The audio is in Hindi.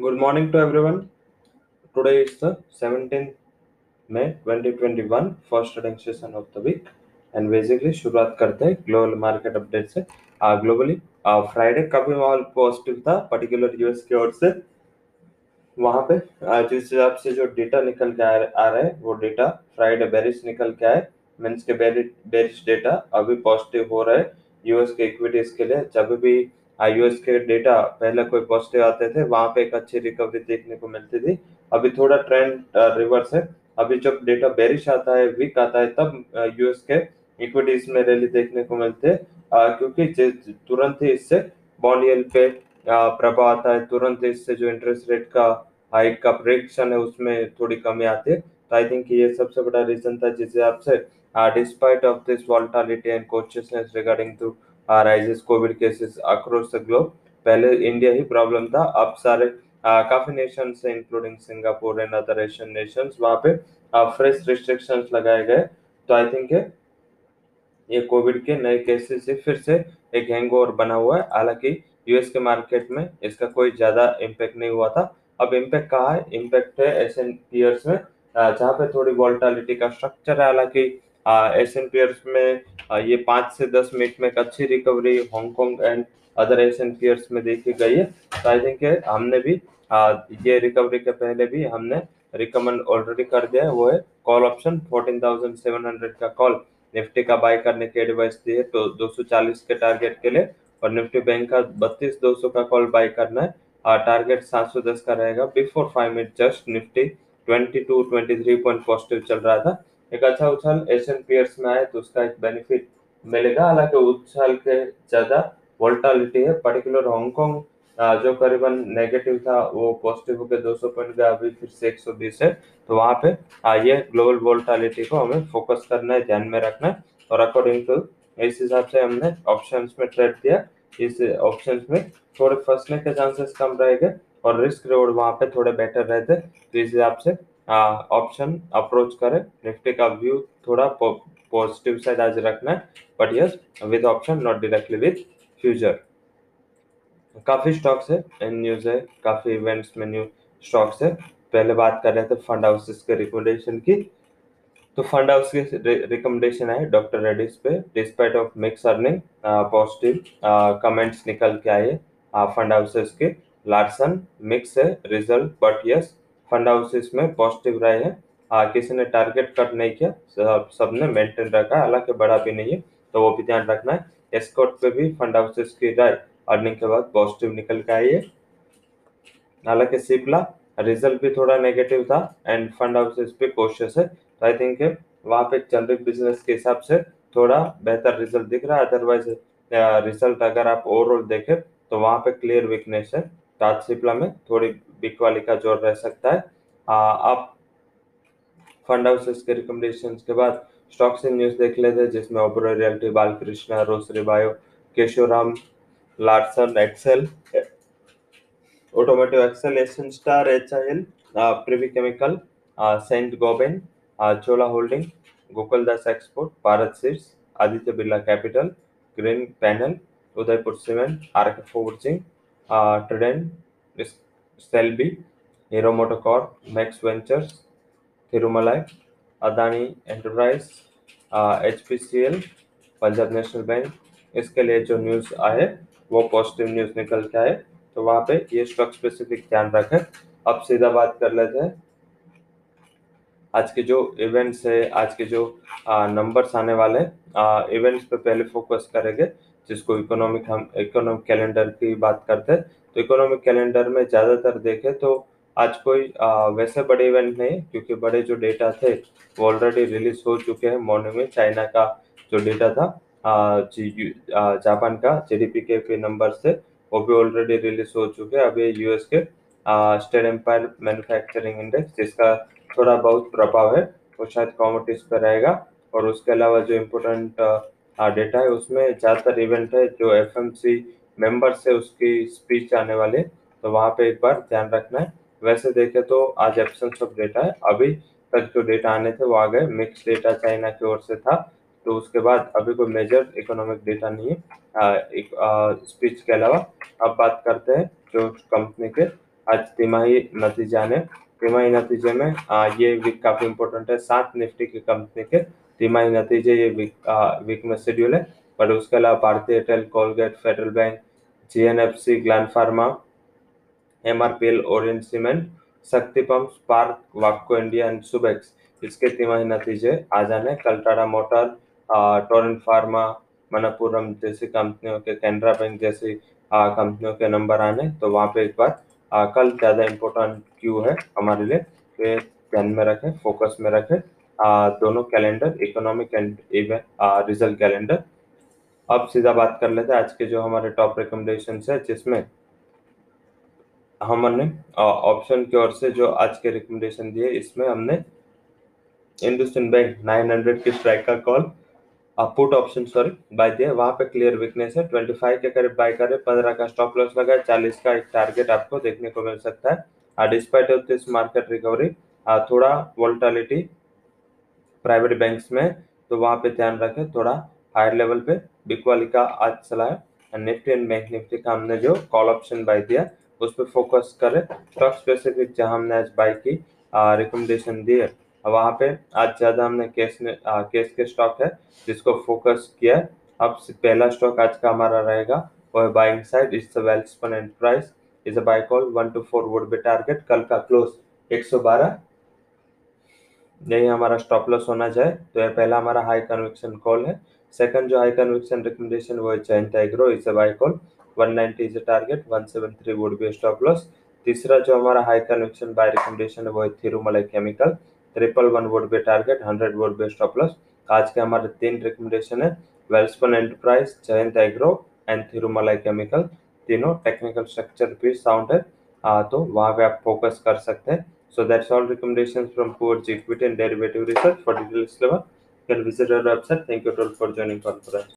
Good morning to everyone. Today is the 17th May 2021, first trading session of the week. And basically शुरुआत करते हैं ग्लोबल मार्केट अपडेट से ग्लोबली फ्राइडे का भी माहौल पॉजिटिव था पर्टिकुलर यूएस की ओर से वहाँ पे जिस हिसाब से जो डेटा निकल के आ रहा है वो डेटा फ्राइडे बेरिश निकल के आए मीन्स के बेरिश डेटा अभी पॉजिटिव हो रहा है यूएस के इक्विटीज के लिए जब भी यूएस के डेटा पहले कोई पॉजिटिव आते थे, वहाँ पे एक अच्छी रिकवरी देखने को मिलती थी। अभी थोड़ा ट्रेंड रिवर्स है। अभी जब डेटा बेरिश आता है वीक आता है, तब यूएस के इक्विटीज में रैली देखने को मिलते हैं। क्योंकि तुरंत ही इससे बॉन्ड पे प्रभाव आता है। तुरंत इससे जो इंटरेस्ट रेट का हाइक का प्रिडिक्शन है, उसमें थोड़ी कमी आती है। तो आई थिंक ये सबसे बड़ा रीजन था जिस हिसाब से despite of this volatility and consciousness regarding to rises covid cases across the globe पहले इंडिया ही प्रॉब्लम था, अब सारे काफ़ी नेशन से including Singapore and other Asian nations वहाँ पे फ्रेश रिस्ट्रिक्शंस लगाए गए। तो आई थिंक ये कोविड के नए केसेस से फिर से एक हैंगओवर बना हुआ है। हालाँकि यूएस के मार्केट में इसका कोई ज़्यादा इम्पैक्ट नहीं हुआ था। अब इम्पैक्ट कहा है? इम्पैक्ट है एस एन पीयर्स में जहाँ पे थोड़ी वॉल्टालिटी का स्ट्रक्चर है। हालाँकि एस एन पीयर्स में आ, ये पाँच से दस मिनट में एक अच्छी recovery Hong Kong and other Asian peers में देखी गई है। तो आई थिंक हमने भी आ, ये रिकवरी के पहले भी हमने रिकमेंड ऑलरेडी कर दिया है। वो है कॉल ऑप्शन 14,700 का कॉल निफ्टी का बाय करने की एडवाइस दी है तो 240 के टारगेट के लिए और निफ्टी बैंक का बत्तीस दो सौ का कॉल बाय करना है। टारगेट सात सौ दस का रहेगा। Before five minute just Nifty twenty two twenty three point positive चल रहा था। एक अच्छा उछाल एशियन पेयर्स में आए तो उसका एक बेनिफिट मिलेगा। हालाँकि उछाल के ज़्यादा वोल्टालिटी है। पर्टिकुलर हांगकॉन्ग जो करीबन नेगेटिव था, वो पॉजिटिव होकर 200 पॉइंट गया, अभी फिर से 120 है। तो वहाँ पे ये ग्लोबल वोल्टालिटी को हमें फोकस करना है, ध्यान में रखना है। और अकॉर्डिंग टू इस हिसाब से हमने ऑप्शन में ट्रेड दिया। इस ऑप्शन में थोड़े फंसने के चांसेस कम रहेंगे और रिस्क रिवॉर्ड वहाँ पे थोड़े बेटर रहते। तो इस हिसाब से ऑप्शन अप्रोच करें। निफ्टी का व्यू थोड़ा पॉजिटिव साइड आज रखना है but yes with option not directly with future काफ़ी स्टॉक्स है न्यूज़ है, काफ़ी इवेंट्स में न्यू स्टॉक्स है। पहले बात कर रहे थे फंड हाउसेस के रिकमेंडेशन की। तो फंड हाउस की रिकमेंडेशन है डॉक्टर रेडिस पे। Despite of mix earning positive comments निकल के आए फंड हाउसेस के। लार्सन मिक्स है result but yes fund houses में पॉजिटिव रहे हैं। uh, किसी ने टारगेट कट नहीं किया सब सबने मेंटेन रखा है। हालाँकि बड़ा भी नहीं है तो वो भी ध्यान रखना है। एस्कॉट पे भी फंड हाउसेस की राय अर्निंग के बाद पॉजिटिव निकल के आई है। हालाँकि सिप्ला रिज़ल्ट भी थोड़ा नेगेटिव था एंड फंड हाउसेस पे कोशिश है। तो आई थिंक वहाँ पे जनरिक बिज़नेस के हिसाब से थोड़ा बेहतर रिज़ल्ट दिख रहा है। अदरवाइज़ रिज़ल्ट अगर आप ओवरऑल देखें तो वहाँ पे क्लियर वीकनेस है। ताज सिप्ला में थोड़ी बिक वाली का ज़ोर रह सकता है। आप फंड हाउसेस के रिकमेंडेशन के बाद स्टॉक्स इन न्यूज़ देख लेते हैं, जिसमें Oberoi realty Balkrishna Rossari bio Kesoram Larsen axle automotive axle Asian star H I L Privi chemical Saint Gobain Chola holding Gokaldas export Bharat seeds Aditya Birla capital green panel Udaipur cement R K forging Trident Shelby Hero MotoCorp Max Ventures Tirumalai Adani enterprise H P C L Punjab national bank इसके लिए जो न्यूज़ आए, वो पॉजिटिव न्यूज़ निकल के आए तो वहाँ पे ये स्टॉक स्पेसिफिक ध्यान रखें। अब सीधा बात कर लेते हैं। आज के जो इवेंट्स है, आज के जो नंबर्स आने वाले इवेंट्स पे पहले फोकस करेंगे, जिसको इकोनॉमिक हम इकोनॉमिक कैलेंडर की बात करते हैं। तो इकोनॉमिक कैलेंडर में ज़्यादातर देखें तो आज कोई आ, वैसे बड़े इवेंट नहीं क्योंकि बड़े जो डेटा थे वो ऑलरेडी रिलीज़ हो चुके हैं मॉर्निंग में। चाइना का जो डेटा था जापान का जीडीपी के पे नंबर से वो भी ऑलरेडी रिलीज़ हो चुके हैं। अभी यूएस के स्टेट एम्पायर मैन्युफैक्चरिंग इंडेक्स जिसका थोड़ा बहुत प्रभाव है वो शायद कॉमोडिटीज पर रहेगा। और उसके अलावा जो इम्पोर्टेंट डेटा है उसमें ज़्यादातर इवेंट है जो एफएमसी एम सी उसकी स्पीच आने वाली तो वहाँ पे एक बार ध्यान रखना है। वैसे देखे तो आज एब्सेंस ऑफ़ डेटा है अभी तक जो डेटा आने थे वो आ गए मिक्स डेटा चाइना की ओर से था तो उसके बाद अभी कोई मेजर इकोनॉमिक डेटा नहीं है आ, एक स्पीच के अलावा। अब बात करते हैं जो कंपनी के आज तिमाही नतीजे आने तिमाही नतीजे में आ, ये वीक काफ़ी इंपॉर्टेंट है सात निफ्टी की कंपनी के तिमाही नतीजे ये वीक वीक में शेड्यूल है पर उसके अलावा Bharti Airtel Colgate federal bank GNFC Gland pharma MRPL Orient cement Shakti pump spark वाक्को इंडिया एंड सुबेक्स इसके तिमाही नतीजे आ जाने कल Tata motor Torrent pharma Manappuram जैसी कंपनियों के कैनरा बैंक जैसी कंपनियों के नंबर आने। तो वहाँ पे एक बार आ, कल ज़्यादा इम्पोर्टेंट क्यू है हमारे लिए। तो ध्यान में रखें फोकस में रखें। दोनों calendar economic and result calendar अब सीधा बात कर लेते हैं आज के जो हमारे टॉप रिकमेंडेशन है, जिसमें हमने ऑप्शन की ओर से जो आज के रिकमेंडेशन दिए, इसमें हमने इंडस्ट्रियन बैंक 900 की स्ट्राइक का call put option sorry buy दिया। वहाँ पे क्लियर वीकनेस है। 25 के करीब बाय करे 15 का स्टॉप लॉस लगा है। 40 का एक टारगेट आपको देखने को मिल सकता है। Despite of this market recovery थोड़ा वोल्टालिटी प्राइवेट बैंक्स में तो वहाँ पे ध्यान रखें। थोड़ा हायर लेवल पे बिकवाली का आज चला है। निफ्टी एंड बैंक निफ्टी का हमने जो कॉल ऑप्शन बाय दिया उस पर फोकस करें। स्टॉक स्पेसिफिक जहाँ हमने आज बाय की रिकमेंडेशन दी है वहाँ पे आज ज़्यादा हमने केस में आ, केस के स्टॉक है जिसको फोकस किया है। अब पहला स्टॉक आज का हमारा रहेगा वो है buying side it's Welspun enterprise is a buy call one two four would be target कल का क्लोज 112 यही हमारा स्टॉप लॉस होना चाहिए तो ये पहला हमारा हाई कन्विक्शन कॉल है। सेकंड जो हाई कन्विक्शन रिकमेंडेशन वो है Jayant agro a buy call 190 is a target 173 would be stop loss तीसरा जो हमारा हाई कन्विक्शन बाय रिकमेंडेशन वो है Thirumalai chemical triple one would be target hundred would be stop loss आज के हमारे तीन रिकमेंडेशन है Welspun enterprise Jayant agro and Thirumalai chemical तीनों टेक्निकल स्ट्रक्चर भी साउंड है। आ, तो वहाँ पे आप फोकस कर सकते हैं। सो that's all recommendations from Coach Equity and Derivative Research. For details, you can visit our website. Thank you all for joining conference.